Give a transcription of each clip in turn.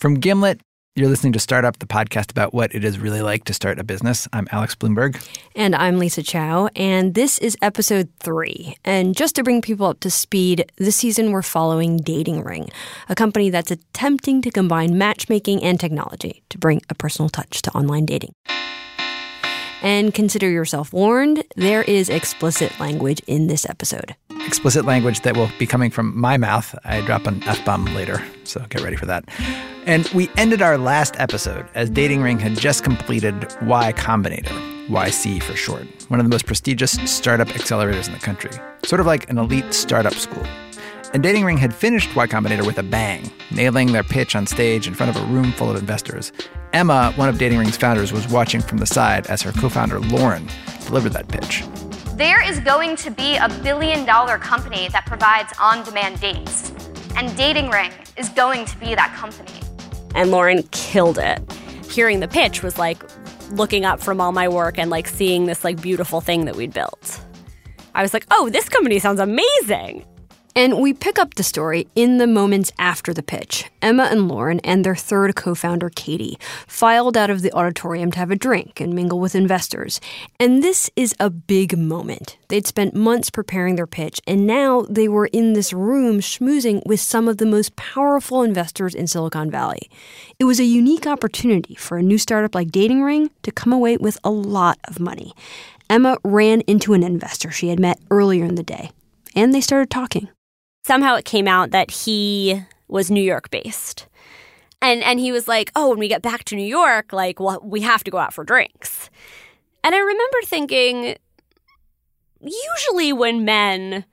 From Gimlet, you're listening to Startup, the podcast about what it is really like to start a business. I'm Alex Blumberg. And I'm Lisa Chow. And this is episode three. And just to bring people up to speed, this season we're following Dating Ring, a company that's attempting to combine matchmaking and technology to bring a personal touch to online dating. And consider yourself warned, there is explicit language in this episode. Explicit language that will be coming from my mouth. I drop an F bomb later, so get ready for that. And we ended our last episode as Dating Ring had just completed Y Combinator, YC for short, one of the most prestigious startup accelerators in the country, sort of like an elite startup school. And Dating Ring had finished Y Combinator with a bang, nailing their pitch on stage in front of a room full of investors. Emma, one of Dating Ring's founders, was watching from the side as her co founder, Lauren, delivered that pitch. There is going to be a billion dollar company that provides on demand dates, and Dating Ring is going to be that company. And Lauren killed it. Hearing the pitch was like looking up from all my work and like seeing this like beautiful thing that we'd built. I was like, oh, this company sounds amazing. And we pick up the story in the moments after the pitch. Emma and Lauren and their third co founder, Katie, filed out of the auditorium to have a drink and mingle with investors. And this is a big moment. They'd spent months preparing their pitch, and now they were in this room schmoozing with some of the most powerful investors in Silicon Valley. It was a unique opportunity for a new startup like Dating Ring to come away with a lot of money. Emma ran into an investor she had met earlier in the day, and they started talking somehow it came out that he was New York based. And and he was like, "Oh, when we get back to New York, like, well, we have to go out for drinks." And I remember thinking usually when men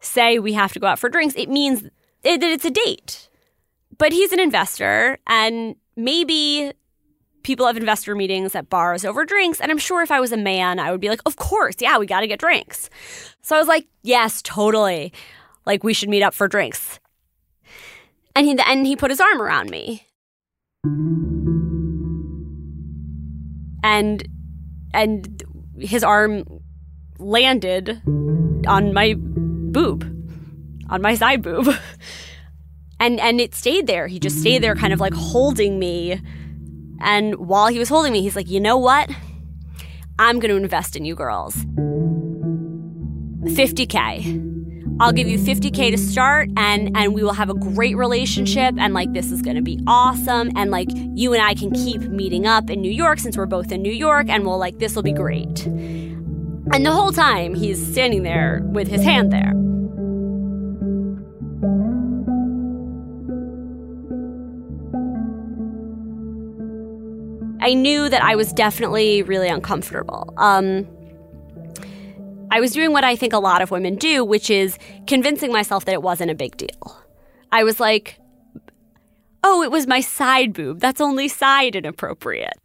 say we have to go out for drinks, it means that it's a date. But he's an investor and maybe people have investor meetings at bars over drinks. And I'm sure if I was a man, I would be like, of course, yeah, we got to get drinks. So I was like, yes, totally like we should meet up for drinks. And he and he put his arm around me. And and his arm landed on my boob, on my side boob. And and it stayed there. He just stayed there kind of like holding me. And while he was holding me, he's like, "You know what? I'm going to invest in you girls. 50k." I'll give you 50k to start and and we will have a great relationship and like this is going to be awesome and like you and I can keep meeting up in New York since we're both in New York and we'll like this will be great. And the whole time he's standing there with his hand there. I knew that I was definitely really uncomfortable. Um, I was doing what I think a lot of women do, which is convincing myself that it wasn't a big deal. I was like, oh, it was my side boob. That's only side inappropriate.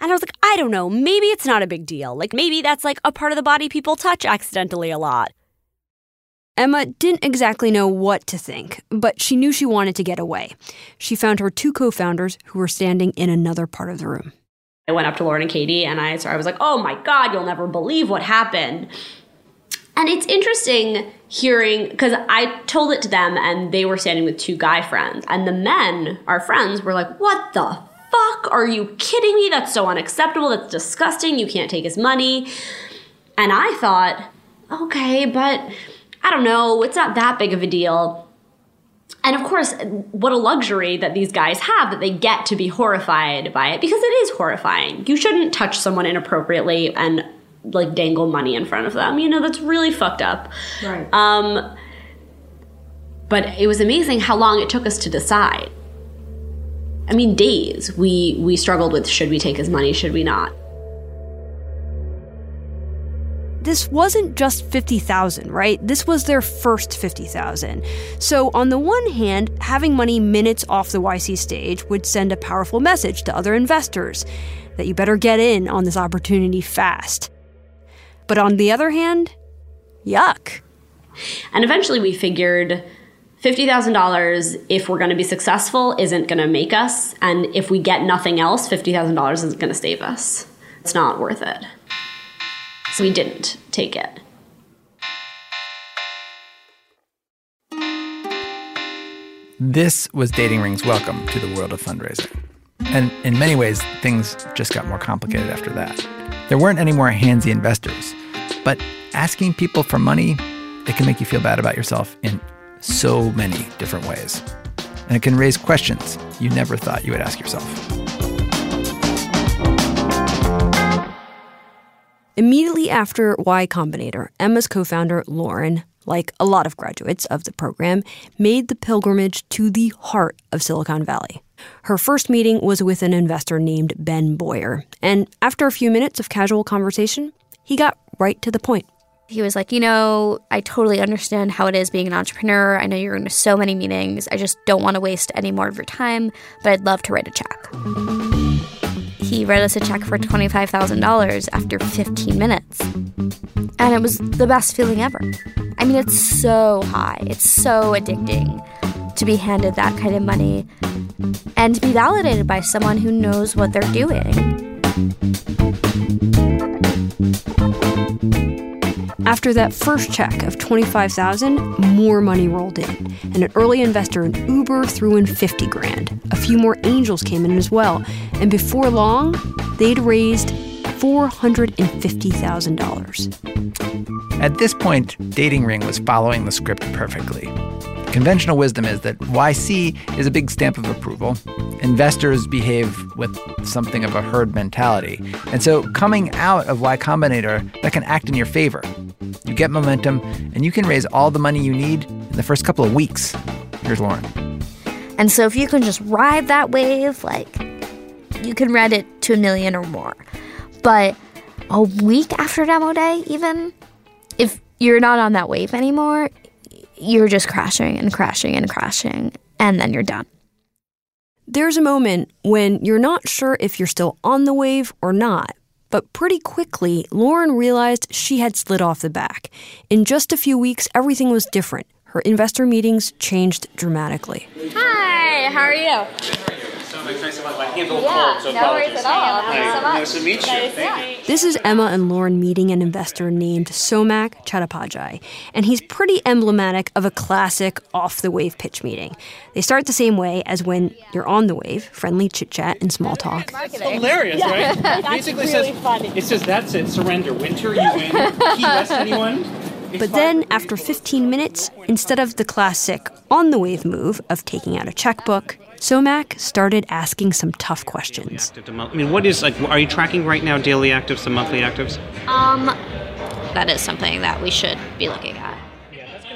And I was like, I don't know, maybe it's not a big deal. Like maybe that's like a part of the body people touch accidentally a lot. Emma didn't exactly know what to think, but she knew she wanted to get away. She found her two co founders who were standing in another part of the room. I went up to Lauren and Katie and I, so I was like, oh my God, you'll never believe what happened. And it's interesting hearing, because I told it to them and they were standing with two guy friends. And the men, our friends, were like, what the fuck? Are you kidding me? That's so unacceptable. That's disgusting. You can't take his money. And I thought, okay, but I don't know. It's not that big of a deal and of course, what a luxury that these guys have that they get to be horrified by it because it is horrifying. You shouldn't touch someone inappropriately and like dangle money in front of them. You know, that's really fucked up. Right. Um, but it was amazing how long it took us to decide. I mean, days. We we struggled with should we take his money, should we not? This wasn't just 50,000, right? This was their first 50,000. So, on the one hand, having money minutes off the YC stage would send a powerful message to other investors that you better get in on this opportunity fast. But on the other hand, yuck. And eventually we figured $50,000 if we're going to be successful isn't going to make us and if we get nothing else, $50,000 isn't going to save us. It's not worth it so we didn't take it. This was Dating Ring's welcome to the world of fundraising. And in many ways, things just got more complicated after that. There weren't any more handsy investors, but asking people for money, it can make you feel bad about yourself in so many different ways. And it can raise questions you never thought you would ask yourself. Immediately after Y Combinator, Emma's co founder, Lauren, like a lot of graduates of the program, made the pilgrimage to the heart of Silicon Valley. Her first meeting was with an investor named Ben Boyer, and after a few minutes of casual conversation, he got right to the point. He was like, You know, I totally understand how it is being an entrepreneur. I know you're going to so many meetings. I just don't want to waste any more of your time, but I'd love to write a check. He wrote us a check for $25,000 after 15 minutes. And it was the best feeling ever. I mean, it's so high, it's so addicting to be handed that kind of money and to be validated by someone who knows what they're doing. After that first check of 25,000, more money rolled in, and an early investor in Uber threw in 50 grand. A few more angels came in as well, and before long, they'd raised $450,000. At this point, Dating Ring was following the script perfectly. Conventional wisdom is that YC is a big stamp of approval. Investors behave with something of a herd mentality. And so coming out of Y Combinator, that can act in your favor. You get momentum, and you can raise all the money you need in the first couple of weeks. Here's Lauren. And so if you can just ride that wave, like you can ride it to a million or more. But a week after demo day, even if you're not on that wave anymore, you're just crashing and crashing and crashing, and then you're done. There's a moment when you're not sure if you're still on the wave or not. But pretty quickly, Lauren realized she had slid off the back. In just a few weeks, everything was different. Her investor meetings changed dramatically. Hi, how are you? Yeah, no worries at all. Thanks so much. Nice to meet you. This is Emma and Lauren meeting an investor named Somak Chattopadhyay, and he's pretty emblematic of a classic off the wave pitch meeting. They start the same way as when you're on the wave, friendly chit chat and small talk. It's hilarious, right? It basically says it says that's it. Surrender. Winter, you win. Key West, anyone? It's But then, after 15 minutes, instead of the classic on the wave move of taking out a checkbook, Somak started asking some tough questions. Active to month- I mean, what is like? Are you tracking right now daily actives to monthly actives? Um, that is something that we should be looking at.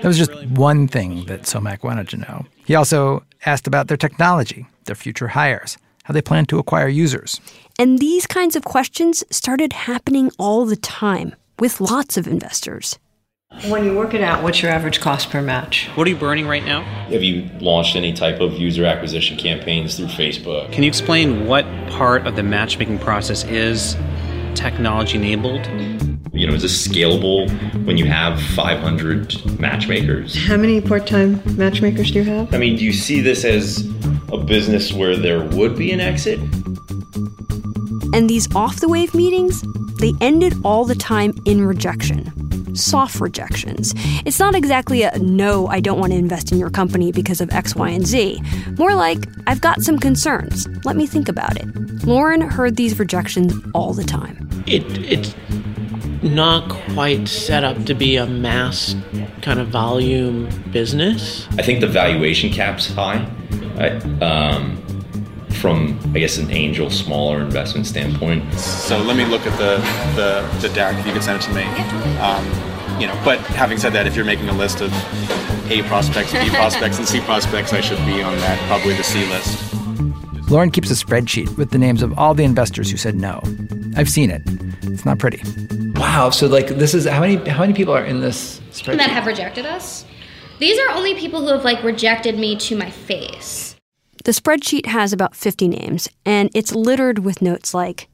That was just one thing that Somak wanted to know. He also asked about their technology, their future hires, how they plan to acquire users. And these kinds of questions started happening all the time with lots of investors. When you work it out, what's your average cost per match? What are you burning right now? Have you launched any type of user acquisition campaigns through Facebook? Can you explain what part of the matchmaking process is technology enabled? You know, is this scalable when you have 500 matchmakers? How many part time matchmakers do you have? I mean, do you see this as a business where there would be an exit? And these off the wave meetings, they ended all the time in rejection. Soft rejections. It's not exactly a no, I don't want to invest in your company because of X, Y, and Z. More like, I've got some concerns. Let me think about it. Lauren heard these rejections all the time. it it's not quite set up to be a mass kind of volume business. I think the valuation cap's high. I, um, from, I guess, an angel smaller investment standpoint. So let me look at the, the, the deck. If you could send it to me. Um, you know, but having said that, if you're making a list of A prospects, B prospects, and C prospects, I should be on that, probably the C list. Lauren keeps a spreadsheet with the names of all the investors who said no. I've seen it. It's not pretty. Wow. So like this is how many how many people are in this spreadsheet? that have rejected us. These are only people who have like rejected me to my face. The spreadsheet has about 50 names, and it's littered with notes like,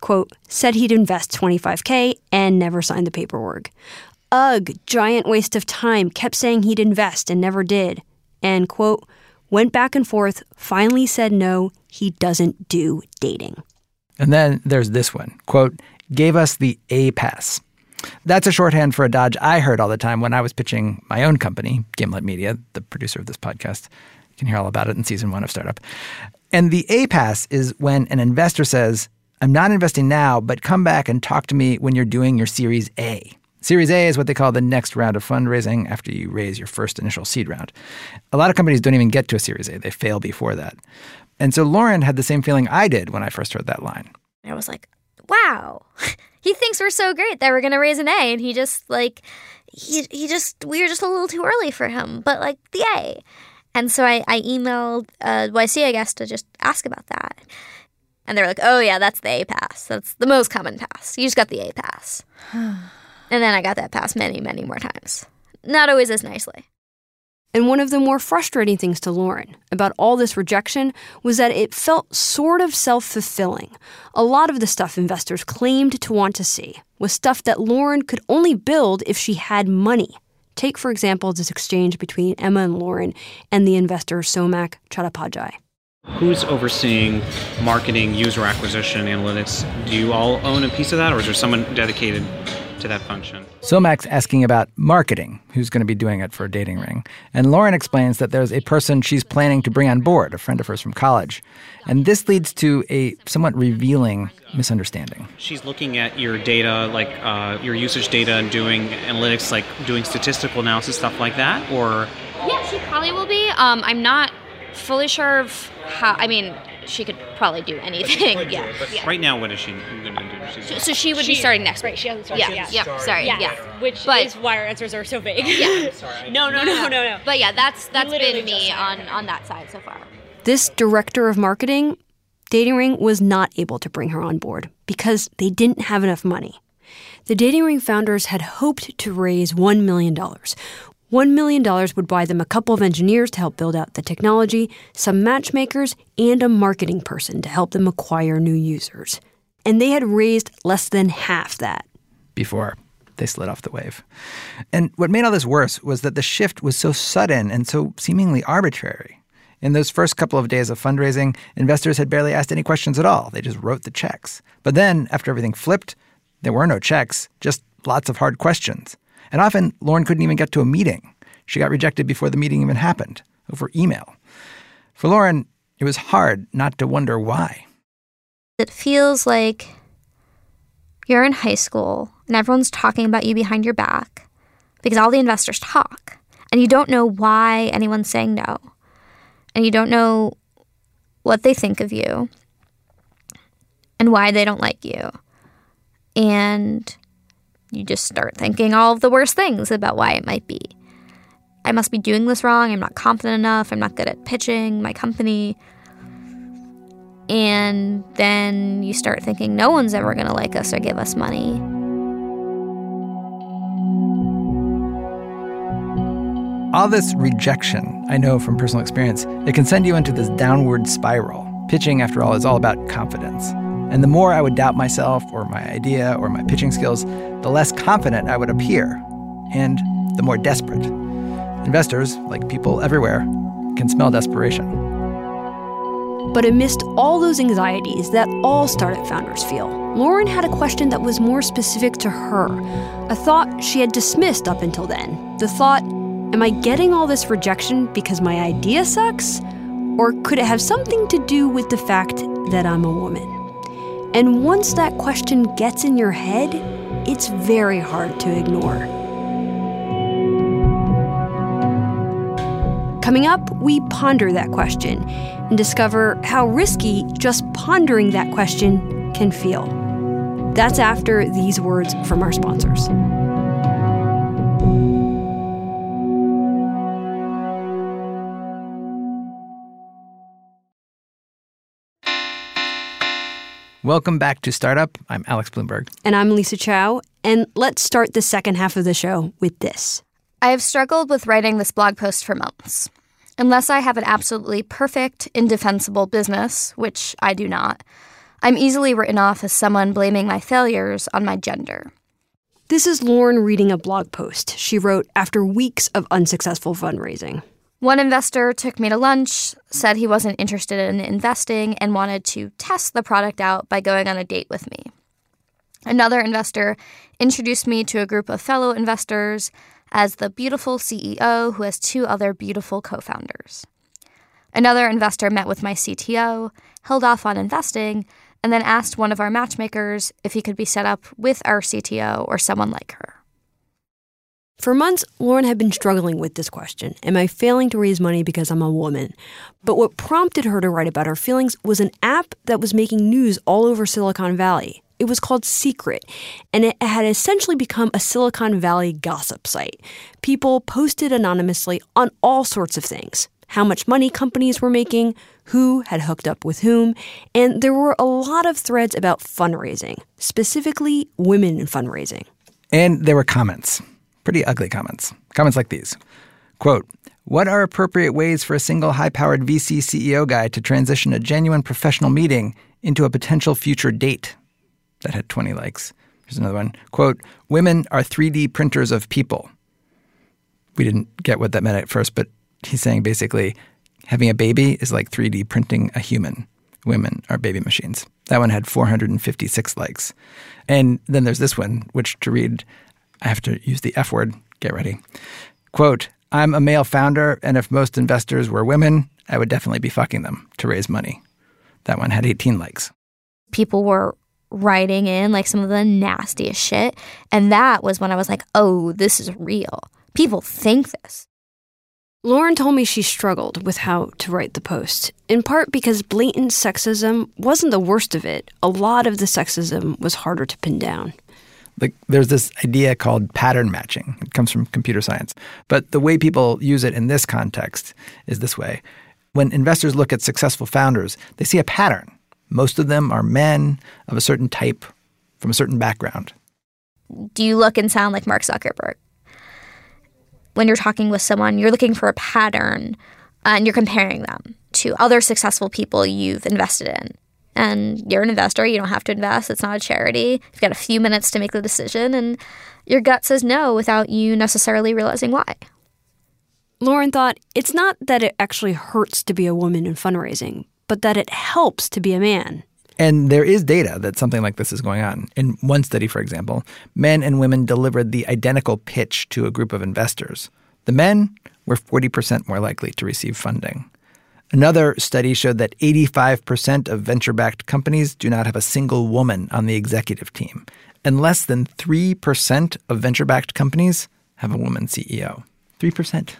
quote, said he'd invest 25K and never signed the paperwork. Ugh, giant waste of time, kept saying he'd invest and never did. And, quote, went back and forth, finally said no, he doesn't do dating. And then there's this one quote, gave us the A pass. That's a shorthand for a dodge I heard all the time when I was pitching my own company, Gimlet Media, the producer of this podcast. You can hear all about it in season one of Startup. And the A pass is when an investor says, I'm not investing now, but come back and talk to me when you're doing your Series A. Series A is what they call the next round of fundraising after you raise your first initial seed round. A lot of companies don't even get to a Series A, they fail before that. And so Lauren had the same feeling I did when I first heard that line. I was like, wow, he thinks we're so great that we're going to raise an A. And he just, like, he, he just, we were just a little too early for him, but like the A. And so I, I emailed uh, YC, I guess, to just ask about that. And they're like, oh, yeah, that's the A pass. That's the most common pass. You just got the A pass. and then I got that pass many, many more times. Not always as nicely. And one of the more frustrating things to Lauren about all this rejection was that it felt sort of self fulfilling. A lot of the stuff investors claimed to want to see was stuff that Lauren could only build if she had money. Take, for example, this exchange between Emma and Lauren and the investor Somak Chattopadhyay. Who's overseeing marketing, user acquisition, analytics? Do you all own a piece of that, or is there someone dedicated to that function? Somak's asking about marketing, who's going to be doing it for a dating ring. And Lauren explains that there's a person she's planning to bring on board, a friend of hers from college. And this leads to a somewhat revealing misunderstanding. She's looking at your data, like uh, your usage data, and doing analytics, like doing statistical analysis, stuff like that, or? Yeah, she probably will be. Um, I'm not fully sure of how. I mean, she could probably do anything. yeah. yeah. Right now, what is she going to do? She's so, so she would she, be starting next right. She hasn't started. Yeah. Yep. Sorry. Yeah. yeah. Which but, is why our answers are so vague. Yeah. Sorry. no, no, no, no, no. But yeah, that's that's been me on on that side so far. This director of marketing, Dating Ring was not able to bring her on board because they didn't have enough money. The Dating Ring founders had hoped to raise $1 million, $1 million would buy them a couple of engineers to help build out the technology, some matchmakers, and a marketing person to help them acquire new users. And they had raised less than half that. Before they slid off the wave. And what made all this worse was that the shift was so sudden and so seemingly arbitrary. In those first couple of days of fundraising, investors had barely asked any questions at all. They just wrote the checks. But then, after everything flipped, there were no checks, just lots of hard questions. And often, Lauren couldn't even get to a meeting. She got rejected before the meeting even happened, over email. For Lauren, it was hard not to wonder why. It feels like you're in high school and everyone's talking about you behind your back because all the investors talk, and you don't know why anyone's saying no, and you don't know what they think of you and why they don't like you. And you just start thinking all of the worst things about why it might be. I must be doing this wrong. I'm not confident enough. I'm not good at pitching my company. And then you start thinking no one's ever going to like us or give us money. All this rejection, I know from personal experience, it can send you into this downward spiral. Pitching, after all, is all about confidence. And the more I would doubt myself or my idea or my pitching skills, the less confident I would appear, and the more desperate. Investors, like people everywhere, can smell desperation. But amidst all those anxieties that all startup founders feel, Lauren had a question that was more specific to her, a thought she had dismissed up until then. The thought, Am I getting all this rejection because my idea sucks? Or could it have something to do with the fact that I'm a woman? And once that question gets in your head, it's very hard to ignore. Coming up, we ponder that question and discover how risky just pondering that question can feel. That's after these words from our sponsors. Welcome back to Startup. I'm Alex Blumberg. And I'm Lisa Chow. And let's start the second half of the show with this. I have struggled with writing this blog post for months. Unless I have an absolutely perfect, indefensible business, which I do not, I'm easily written off as someone blaming my failures on my gender. This is Lauren reading a blog post she wrote after weeks of unsuccessful fundraising. One investor took me to lunch, said he wasn't interested in investing, and wanted to test the product out by going on a date with me. Another investor introduced me to a group of fellow investors as the beautiful CEO who has two other beautiful co founders. Another investor met with my CTO, held off on investing, and then asked one of our matchmakers if he could be set up with our CTO or someone like her. For months, Lauren had been struggling with this question Am I failing to raise money because I'm a woman? But what prompted her to write about her feelings was an app that was making news all over Silicon Valley. It was called Secret, and it had essentially become a Silicon Valley gossip site. People posted anonymously on all sorts of things how much money companies were making, who had hooked up with whom, and there were a lot of threads about fundraising, specifically women in fundraising. And there were comments, pretty ugly comments. Comments like these Quote, what are appropriate ways for a single high powered VC CEO guy to transition a genuine professional meeting into a potential future date? That had 20 likes. Here's another one. Quote, women are 3D printers of people. We didn't get what that meant at first, but he's saying basically having a baby is like 3D printing a human. Women are baby machines. That one had 456 likes. And then there's this one, which to read, I have to use the F word. Get ready. Quote, I'm a male founder, and if most investors were women, I would definitely be fucking them to raise money. That one had 18 likes. People were writing in like some of the nastiest shit. And that was when I was like, oh, this is real. People think this. Lauren told me she struggled with how to write the post, in part because blatant sexism wasn't the worst of it. A lot of the sexism was harder to pin down. Like there's this idea called pattern matching. It comes from computer science. But the way people use it in this context is this way. When investors look at successful founders, they see a pattern. Most of them are men of a certain type from a certain background. Do you look and sound like Mark Zuckerberg? when you're talking with someone, you're looking for a pattern and you're comparing them to other successful people you've invested in. And you're an investor, you don't have to invest, it's not a charity. You've got a few minutes to make the decision, and your gut says no without you necessarily realizing why. Lauren thought it's not that it actually hurts to be a woman in fundraising, but that it helps to be a man. And there is data that something like this is going on. In one study, for example, men and women delivered the identical pitch to a group of investors. The men were 40% more likely to receive funding. Another study showed that 85% of venture backed companies do not have a single woman on the executive team, and less than 3% of venture backed companies have a woman CEO. 3%.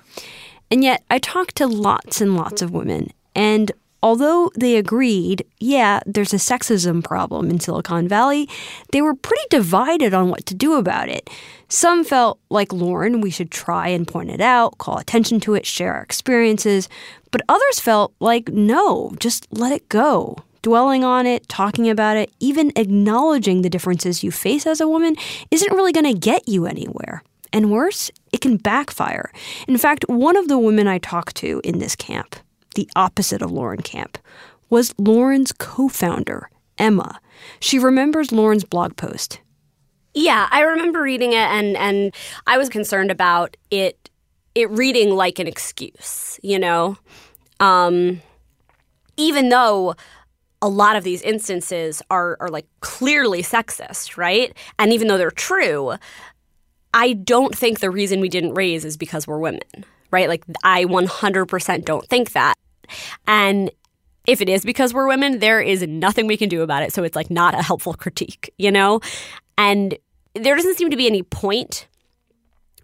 And yet, I talked to lots and lots of women, and Although they agreed, yeah, there's a sexism problem in Silicon Valley, they were pretty divided on what to do about it. Some felt like Lauren, we should try and point it out, call attention to it, share our experiences. But others felt like, no, just let it go. Dwelling on it, talking about it, even acknowledging the differences you face as a woman isn't really going to get you anywhere. And worse, it can backfire. In fact, one of the women I talked to in this camp, the opposite of Lauren Camp, was Lauren's co founder, Emma. She remembers Lauren's blog post. Yeah, I remember reading it and, and I was concerned about it it reading like an excuse, you know? Um, even though a lot of these instances are, are like clearly sexist, right? And even though they're true, I don't think the reason we didn't raise is because we're women, right? Like, I 100% don't think that. And if it is because we're women, there is nothing we can do about it. So it's like not a helpful critique, you know? And there doesn't seem to be any point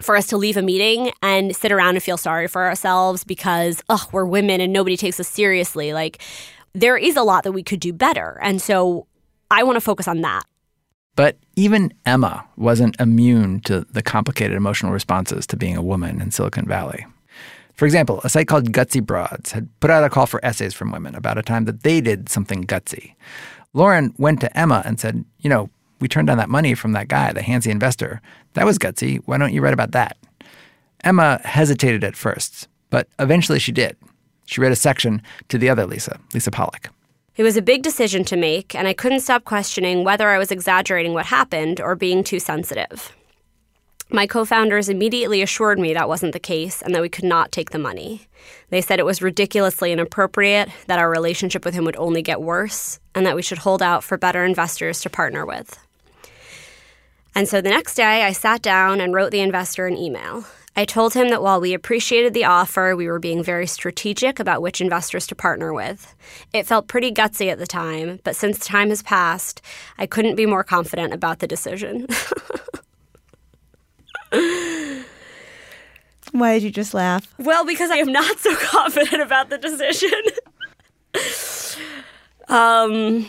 for us to leave a meeting and sit around and feel sorry for ourselves because, oh, we're women and nobody takes us seriously. Like, there is a lot that we could do better. And so I want to focus on that. But even Emma wasn't immune to the complicated emotional responses to being a woman in Silicon Valley. For example, a site called Gutsy Broads had put out a call for essays from women about a time that they did something gutsy. Lauren went to Emma and said, You know, we turned down that money from that guy, the handsy investor. That was gutsy. Why don't you write about that? Emma hesitated at first, but eventually she did. She read a section to the other Lisa, Lisa Pollak. It was a big decision to make, and I couldn't stop questioning whether I was exaggerating what happened or being too sensitive. My co founders immediately assured me that wasn't the case and that we could not take the money. They said it was ridiculously inappropriate, that our relationship with him would only get worse, and that we should hold out for better investors to partner with. And so the next day, I sat down and wrote the investor an email. I told him that while we appreciated the offer, we were being very strategic about which investors to partner with. It felt pretty gutsy at the time, but since time has passed, I couldn't be more confident about the decision. Why did you just laugh? Well, because I am not so confident about the decision. um,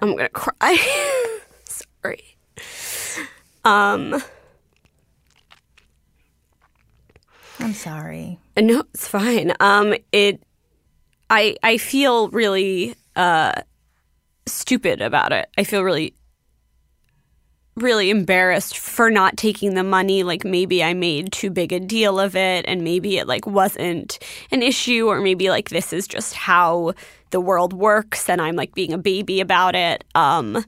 I'm gonna cry. Sorry. Um, I'm sorry. No, it's fine. Um, it, I, I feel really uh, stupid about it. I feel really really embarrassed for not taking the money like maybe i made too big a deal of it and maybe it like wasn't an issue or maybe like this is just how the world works and i'm like being a baby about it um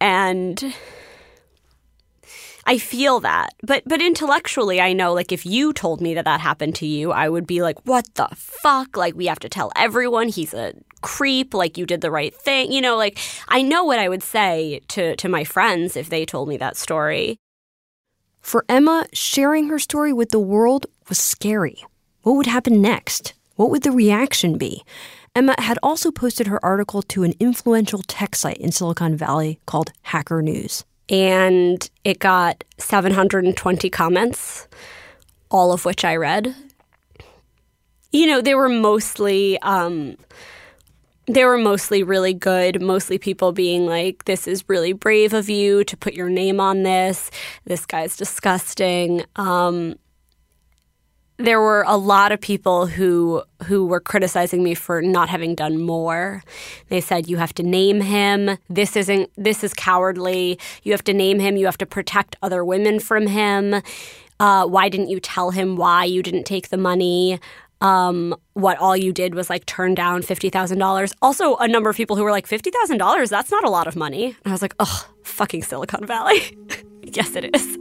and I feel that. But but intellectually I know like if you told me that that happened to you, I would be like, "What the fuck? Like we have to tell everyone he's a creep, like you did the right thing." You know, like I know what I would say to to my friends if they told me that story. For Emma, sharing her story with the world was scary. What would happen next? What would the reaction be? Emma had also posted her article to an influential tech site in Silicon Valley called Hacker News and it got 720 comments, all of which I read. You know, they were mostly um, they were mostly really good, mostly people being like, This is really brave of you to put your name on this. This guy's disgusting. Um, there were a lot of people who who were criticizing me for not having done more. They said you have to name him. This isn't this is cowardly. You have to name him. You have to protect other women from him. Uh, why didn't you tell him why you didn't take the money? Um, what all you did was like turn down fifty thousand dollars. Also, a number of people who were like fifty thousand dollars. That's not a lot of money. And I was like, oh, fucking Silicon Valley. yes, it is.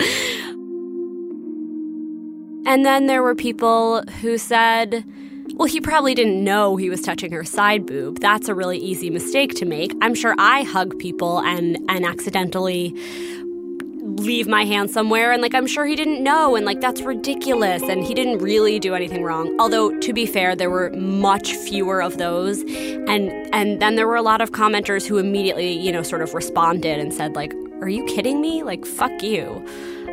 And then there were people who said, well, he probably didn't know he was touching her side boob. That's a really easy mistake to make. I'm sure I hug people and and accidentally leave my hand somewhere and like I'm sure he didn't know and like that's ridiculous and he didn't really do anything wrong. Although to be fair, there were much fewer of those and and then there were a lot of commenters who immediately, you know, sort of responded and said like, "Are you kidding me? Like fuck you."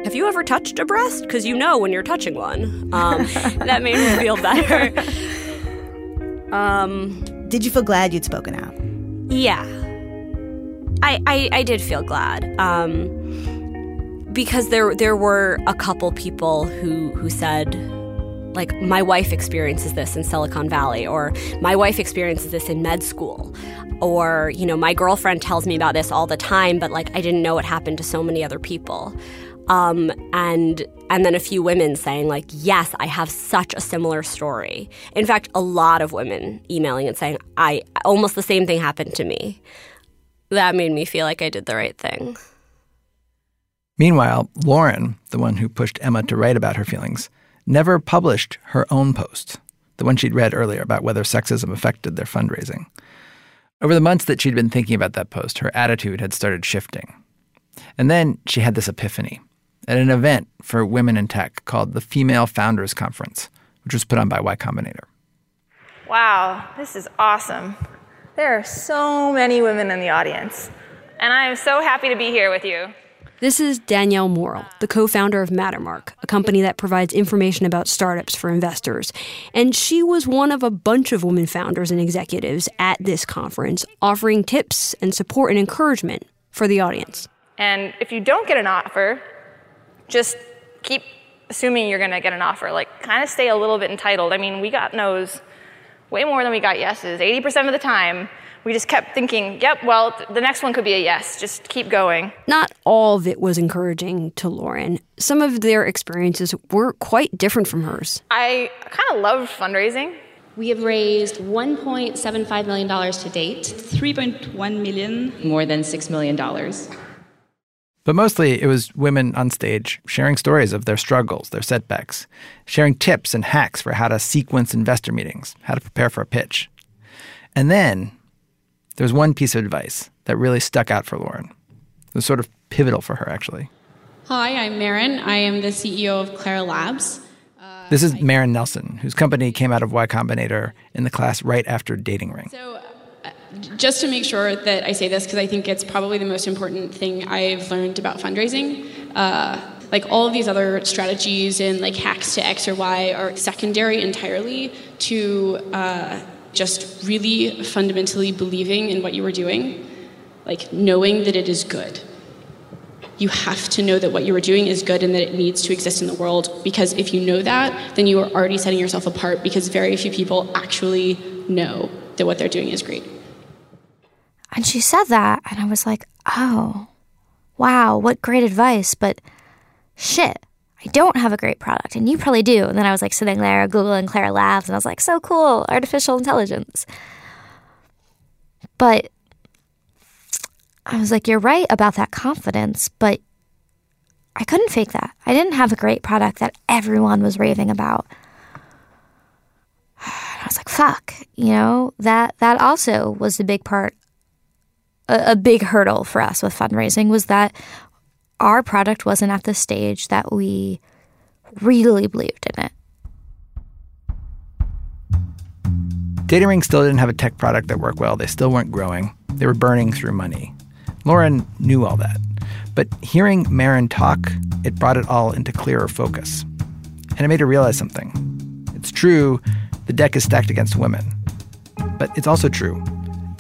have you ever touched a breast? Because you know when you're touching one. Um, that made me feel better. Um, did you feel glad you'd spoken out? Yeah. I, I, I did feel glad. Um, because there there were a couple people who who said like my wife experiences this in Silicon Valley or my wife experiences this in med school or you know my girlfriend tells me about this all the time but like I didn't know it happened to so many other people um, and and then a few women saying like, "Yes, I have such a similar story." In fact, a lot of women emailing and saying, "I almost the same thing happened to me." That made me feel like I did the right thing. Meanwhile, Lauren, the one who pushed Emma to write about her feelings, never published her own post, the one she'd read earlier about whether sexism affected their fundraising. Over the months that she'd been thinking about that post, her attitude had started shifting. And then she had this epiphany at an event for women in tech called the Female Founders Conference, which was put on by Y Combinator. Wow, this is awesome. There are so many women in the audience, and I am so happy to be here with you. This is Danielle Morrill, the co founder of Mattermark, a company that provides information about startups for investors. And she was one of a bunch of women founders and executives at this conference, offering tips and support and encouragement for the audience. And if you don't get an offer, just keep assuming you're going to get an offer. Like, kind of stay a little bit entitled. I mean, we got no's way more than we got yeses. 80% of the time, we just kept thinking, yep, well, the next one could be a yes. Just keep going. Not all of it was encouraging to Lauren. Some of their experiences were quite different from hers. I kind of love fundraising. We have raised $1.75 million to date, 3.1 million, more than $6 million. But mostly it was women on stage sharing stories of their struggles, their setbacks, sharing tips and hacks for how to sequence investor meetings, how to prepare for a pitch. And then there was one piece of advice that really stuck out for Lauren. It was sort of pivotal for her, actually. Hi, I'm Maran. I am the CEO of Clara Labs. This is Maran Nelson, whose company came out of Y Combinator in the class right after Dating Ring. So, uh, just to make sure that I say this, because I think it's probably the most important thing I've learned about fundraising. Uh, like all of these other strategies and like hacks to X or Y are secondary entirely to uh, just really fundamentally believing in what you were doing, like knowing that it is good you have to know that what you are doing is good and that it needs to exist in the world. Because if you know that, then you are already setting yourself apart because very few people actually know that what they're doing is great. And she said that, and I was like, oh, wow, what great advice. But shit, I don't have a great product, and you probably do. And then I was like sitting there, Googling Clara Labs, and I was like, so cool, artificial intelligence. But I was like, you're right about that confidence, but I couldn't fake that. I didn't have a great product that everyone was raving about. I was like, fuck, you know, that that also was the big part a, a big hurdle for us with fundraising was that our product wasn't at the stage that we really believed in it. Dating Ring still didn't have a tech product that worked well. They still weren't growing. They were burning through money. Lauren knew all that. But hearing Maran talk, it brought it all into clearer focus. And it made her realize something. It's true, the deck is stacked against women. But it's also true,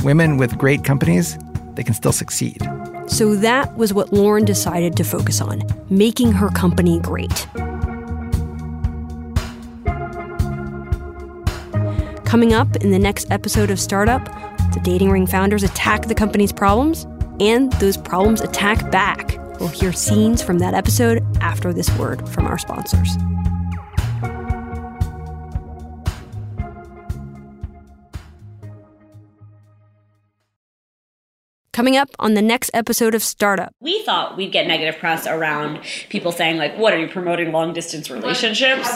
women with great companies, they can still succeed. So that was what Lauren decided to focus on making her company great. Coming up in the next episode of Startup, the Dating Ring founders attack the company's problems and those problems attack back. We'll hear scenes from that episode after this word from our sponsors. Coming up on the next episode of Startup. We thought we'd get negative press around people saying, like, what are you promoting long distance relationships?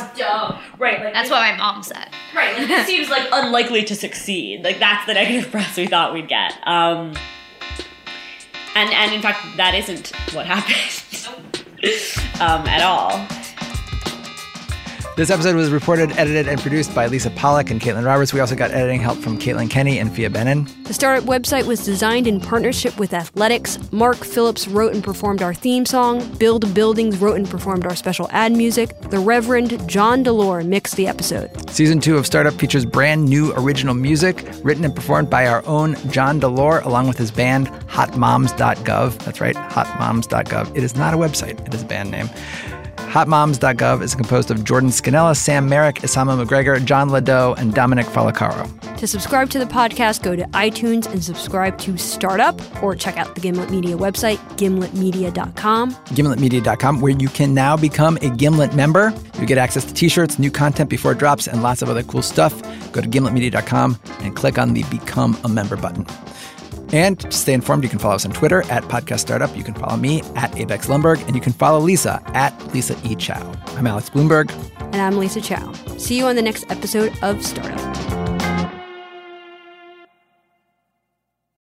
Right. Like, That's what my mom said. Right. Like, this seems like unlikely to succeed. Like, that's the negative press we thought we'd get. Um, and and in fact, that isn't what happened um, at all. This episode was reported, edited, and produced by Lisa Pollak and Caitlin Roberts. We also got editing help from Caitlin Kenney and Fia Benin. The startup website was designed in partnership with Athletics. Mark Phillips wrote and performed our theme song. Build Buildings wrote and performed our special ad music. The Reverend John Delore mixed the episode. Season two of Startup features brand new original music written and performed by our own John Delore along with his band hotmoms.gov. That's right, hotmoms.gov. It is not a website, it is a band name. Hotmoms.gov is composed of Jordan Scannella, Sam Merrick, Isamu McGregor, John Ladeau, and Dominic Falacaro. To subscribe to the podcast, go to iTunes and subscribe to Startup or check out the Gimlet Media website, gimletmedia.com. Gimletmedia.com, where you can now become a Gimlet member. You get access to t shirts, new content before it drops, and lots of other cool stuff. Go to gimletmedia.com and click on the Become a Member button. And to stay informed, you can follow us on Twitter at Podcast Startup. You can follow me at Abex Lumberg, and you can follow Lisa at Lisa E. Chow. I'm Alex Blumberg. And I'm Lisa Chow. See you on the next episode of Startup.